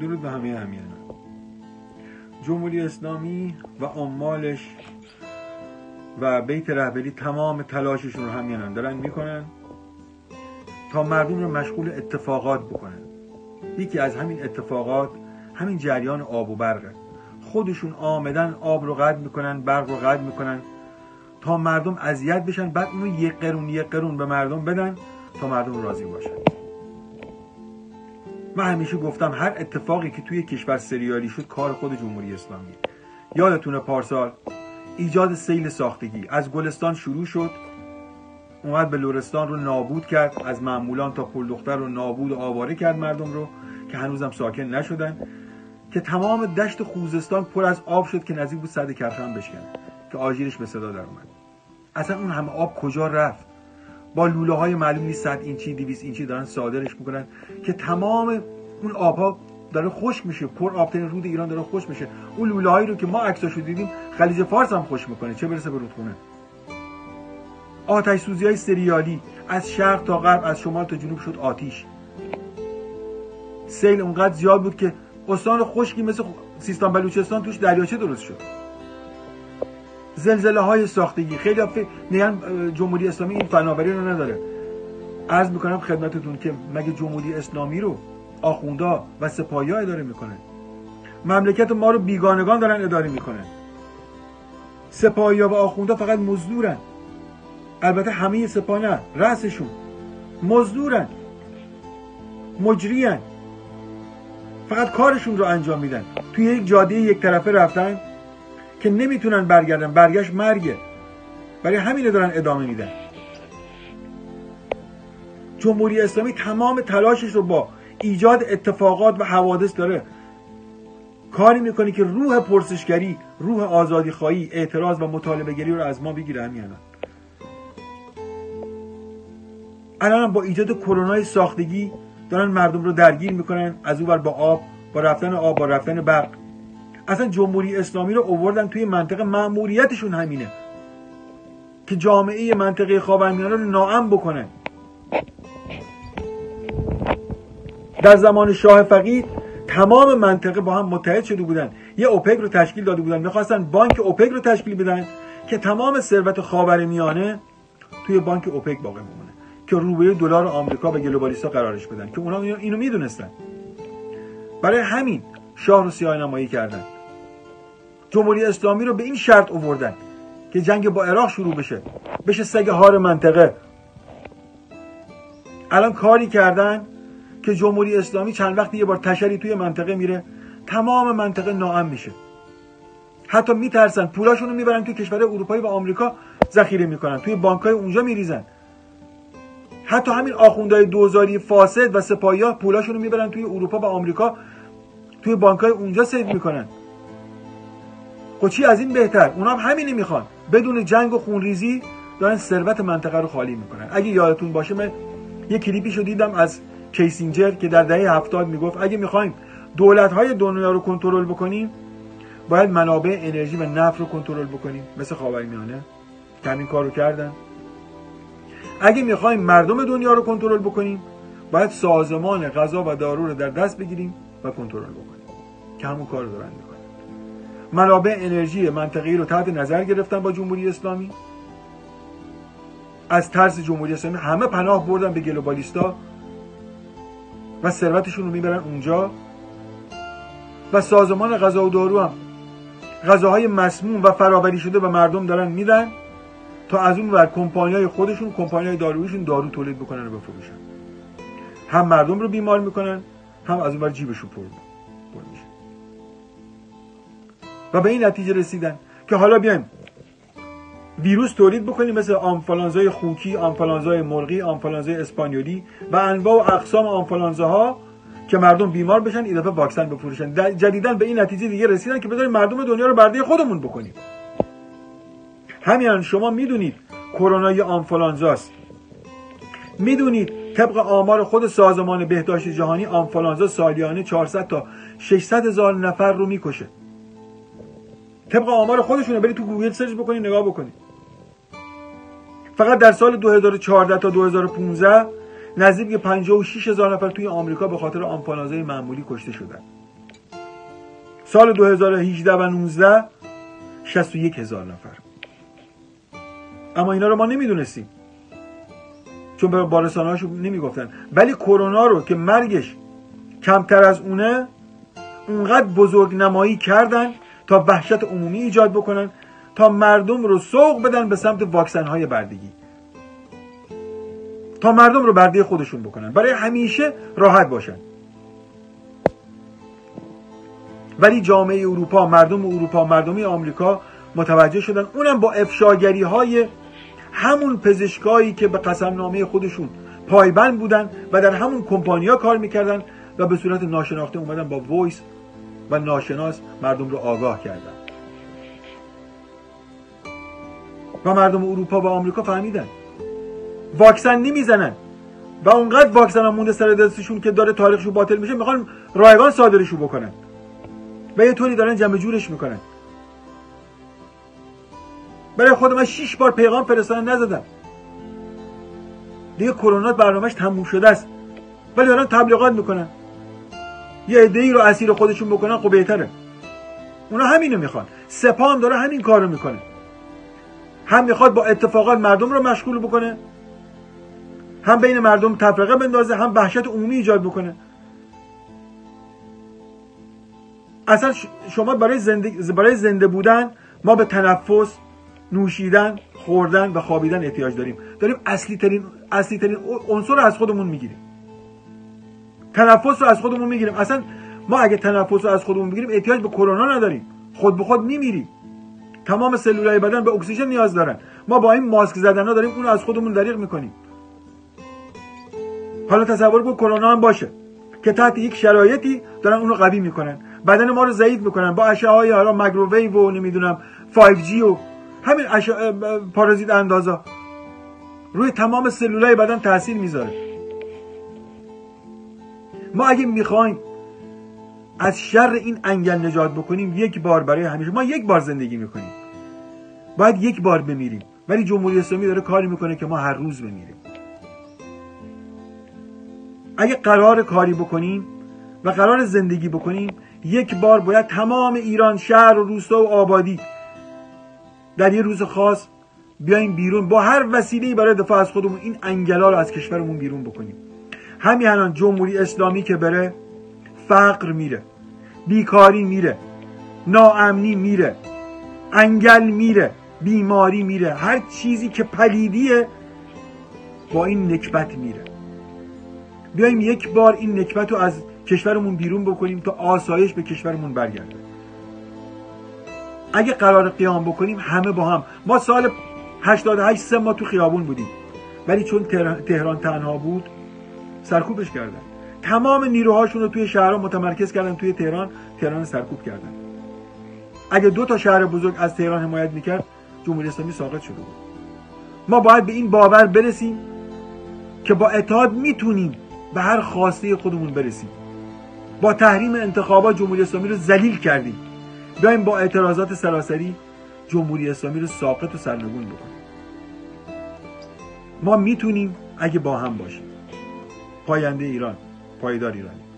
درود به همه همیانان جمهوری اسلامی و عمالش و بیت رهبری تمام تلاششون رو همیانان دارن می‌کنن تا مردم رو مشغول اتفاقات بکنن. یکی از همین اتفاقات همین جریان آب و برقه خودشون آمدن آب رو قد می‌کنن برق رو قد می‌کنن تا مردم اذیت بشن بعد اونو یک قرون یک قرون به مردم بدن تا مردم راضی باشن. من همیشه گفتم هر اتفاقی که توی کشور سریالی شد کار خود جمهوری اسلامی. یادتونه پارسال؟ ایجاد سیل ساختگی. از گلستان شروع شد اومد به لورستان رو نابود کرد از معمولان تا پل دختر رو نابود و آواره کرد مردم رو که هنوزم ساکن نشدن که تمام دشت خوزستان پر از آب شد که نزدیک بود صد کرخم بشکنه که آژیرش به صدا در اومد. اصلا اون همه آب کجا رفت؟ با لوله های معلوم نیست 100 اینچی 200 اینچی دارن صادرش می‌کنن که تمام اون آبها داره خوش میشه. پر آبترین رود ایران داره خوش میشه. اون لوله هایی رو که ما عکساشو دیدیم خلیج فارس هم خوش می‌کنه. چه برسه به رودخونه؟ آتش سوزی های سریالی از شرق تا غرب از شمال تا جنوب شد آتیش. سیل اونقدر زیاد بود که استان خشکی مثل سیستان بلوچستان توش دریاچه درست شد. زلزله های ساختگی. خیلی میگن جمهوری اسلامی این فناوری رو نداره. عرض می‌کنم خدمتتون که مگه جمهوری اسلامی رو آخوندا و سپاهی اداره می‌کنه؟ مملکت ما رو بیگانگان دارن اداره می‌کنن سپاهی و آخوندا فقط مزدورن. البته همه سپاه نه رأسشون. مزدورن. مجریان. فقط کارشون رو انجام میدن. توی یک جاده یک طرفه رفتن که نمی‌تونن برگردن. برگشت مرگه. برای همین دارن ادامه میدن. جمهوری اسلامی تمام تلاشش رو با ایجاد اتفاقات و حوادث داره. کاری می‌کنه که روح پرسشگری روح آزادی خواهی اعتراض و مطالبه گری رو از ما بگیره همین الان. الان با ایجاد کرونا ساختگی دارن مردم رو درگیر می‌کنن از اون با آب با رفتن آب با رفتن برق. اصلا جمهوری اسلامی رو اووردن توی منطقه. معمولیتشون همینه که جامعه منطقه خاورمیانه رو ناام بکنن. در زمان شاه فقید تمام منطقه با هم متحد شده بودن. یه اوپک رو تشکیل داده بودن. می‌خواستن بانک اوپک رو تشکیل بدن که تمام ثروت خاورمیانه توی بانک اوپک باقی بمونه. که روبه دلار آمریکا و گلوبالیستا قرارش بدن. که اونا اینو می‌دونستن. برای همین شاه رو سیاه نمایی کردن. جمهوری اسلامی رو به این شرط اووردن که جنگ با عراق شروع بشه. بشه سگ هار منطقه. الان کاری کردن که جمهوری اسلامی چند وقتی یه بار تشری توی منطقه میره تمام منطقه ناام میشه. حتی میترسن پولاشون رو می‌برن توی کشور اروپایی و آمریکا ذخیره می‌کنن. توی بانکای اونجا میریزن. حتی همین آخوندهای دوزاری فاسد و سپاهی ها پولاشون می‌برن توی اروپا و آمریکا. توی بانکای اونجا سید می‌کنن. خب چی از این بهتر. اونا هم همینی می‌خوان. بدون جنگ و خونریزی دارن ثروت منطقه رو خالی می‌کنن. اگه یادتون باشه من یه کلیپی شو دیدم از کیسینجر که در دهه هفتاد می‌گفت اگه می‌خوایم دولت های دنیا رو کنترل بکنیم باید منابع انرژی و نفت رو کنترل بکنیم. مثل خاورمیانه. همین کار رو کردن. اگه می‌خوایم مردم دنیا رو کنترل بکنیم باید سازمان غذا و دارو رو در دست بگیریم و کنترل بکنیم. که همون کار رو دارن. منابع انرژی منطقی رو تحت نظر گرفتن با جمهوری اسلامی. از ترس جمهوری اسلامی همه پناه بردن به گلوبالیستا و ثروتشون رو می‌برن اونجا. و سازمان غذا و دارو هم غذاهای مسموم و فرابری شده به مردم دارن میدن تا از اون ور کمپانی های خودشون کمپانی های دارویشون دارو تولید بکنن و بفروشن. هم مردم رو بیمار می‌کنن هم از اون ور جیبشون پر و به این نتیجه رسیدن که حالا بیایم ویروس تولید بکنیم مثل آنفولانزای خوکی، آنفولانزای مرغی، آنفولانزای اسپانیولی و انواع و اقسام آنفولانزاها که مردم بیمار بشن این دفعه واکسن بفروشن. جدیدا به این نتیجه دیگه رسیدن که بذاریم مردم دنیا رو برده خودمون بکنیم. همین شما می‌دونید کرونا یه آنفولانزاست. می‌دونید طبق آمار خود سازمان بهداشت جهانی آنفولانزا سالیانه 400 تا 600 هزار نفر رو می‌کشه. طبق آمار خودشونه. برید تو گوگل سرچ بکنید نگاه بکنید. فقط در سال 2014 تا 2015 نزدیک 56 هزار نفر توی آمریکا به خاطر آنفولانزای معمولی کشته شدن. سال 2018 و 19 61 هزار نفر. اما اینا رو ما نمی‌دونستیم. چون به بارسانه نمی‌گفتن. ولی کرونا رو که مرگش کمتر از اونه اونقدر بزرگ نمایی کردن تا وحشت عمومی ایجاد بکنن تا مردم رو سوق بدن به سمت واکسن های بردگی. تا مردم رو برده خودشون بکنن. برای همیشه راحت باشن. ولی جامعه اروپا مردم اروپا مردمی آمریکا متوجه شدن اونم با افشاگری های همون پزشکایی که به قسم نامه خودشون پایبند بودن و در همون کمپانیا کار می‌کردن و به صورت ناشناخته اومدن با وایس و ناشناس مردم رو آگاه کردن. و مردم اروپا و آمریکا فهمیدن. واکسن نمی‌زنن. و اونقدر واکسن هم مونده سر دستشون که داره تاریخشو باطل میشه می‌خوان رایگان صادرشو بکنن. و یه طوری دارن جمع جورش می‌کنن. برای خود من شیش بار پیغام فرستادن نزدم. دیگه کرونا برنامهش تموم شده است. ولی دارن تبلیغات می‌کنن. یه عده رو اسیر خودشون بکنن خب بهتره. اونا همینو می‌خوان. سپام داره همین کارو می‌کنه. هم می‌خواد با اتفاقات مردم رو مشغول بکنه هم بین مردم تفرقه بندازه هم وحشت عمومی ایجاد بکنه. اصلا شما برای زنده, برای زنده بودن ما به تنفس نوشیدن خوردن و خوابیدن احتیاج داریم. داریم اصلی ترین اصلی ترین عنصر از خودمون می‌گیریم. تنفس رو از خودمون می‌گیریم. اصلا ما اگه تنفس رو از خودمون بگیریم احتیاج به کرونا نداریم. خود به خود میمیریم. تمام سلولای بدن به اکسیژن نیاز دارن. ما با این ماسک زدن ها داریم اون از خودمون دریغ می‌کنیم. حالا تصور کن کرونا هم باشه که تحت یک شرایطی دارن اون رو قوی می‌کنن. بدن ما رو ضعیف می‌کنن. با اشعه های حالا مایکروویو و نمی‌دونم 5G و همین پارازیت اندازا. روی تمام سلولای بدن تاثیر می‌ذاره. ما اگه می‌خوایم از شر این انگل نجات بکنیم یک بار برای همیشه ما یک بار زندگی می‌کنیم. باید یک بار بمیریم. ولی جمهوری اسلامی داره کاری می‌کنه که ما هر روز بمیریم. اگه قرار کاری بکنیم و قرار زندگی بکنیم یک بار باید تمام ایران شهر و روستا و آبادی در یه روز خاص بیایم بیرون با هر وسیله برای دفاع از خودمون این انگلا رو از کشورمون بیرون بکنیم. همین الان جمهوری اسلامی که بره فقر میره بیکاری میره ناامنی میره انگل میره بیماری میره هر چیزی که پلیدیه با این نکبت میره. بیایم یک بار این نکبت رو از کشورمون بیرون بکنیم تا آسایش به کشورمون برگرده. اگه قرار قیام بکنیم همه با هم. ما سال 88 سه ما تو خیابون بودیم. ولی چون تهران تنها بود سرکوبش کردن. تمام نیروهاشون رو توی شهرها متمرکز کردن توی تهران تهران سرکوب کردن. اگه دو تا شهر بزرگ از تهران حمایت می‌کرد جمهوری اسلامی ساقط شده بود. ما باید به این باور برسیم که با اتحاد می‌تونیم به هر خواسته خودمون برسیم. با تحریم انتخابات جمهوری اسلامی رو ذلیل کردیم. بیایم با اعتراضات سراسری جمهوری اسلامی رو ساقط و سرنگون بکنیم. ما می‌تونیم اگه با هم باشیم. پاینده ایران پایدار ایرانی.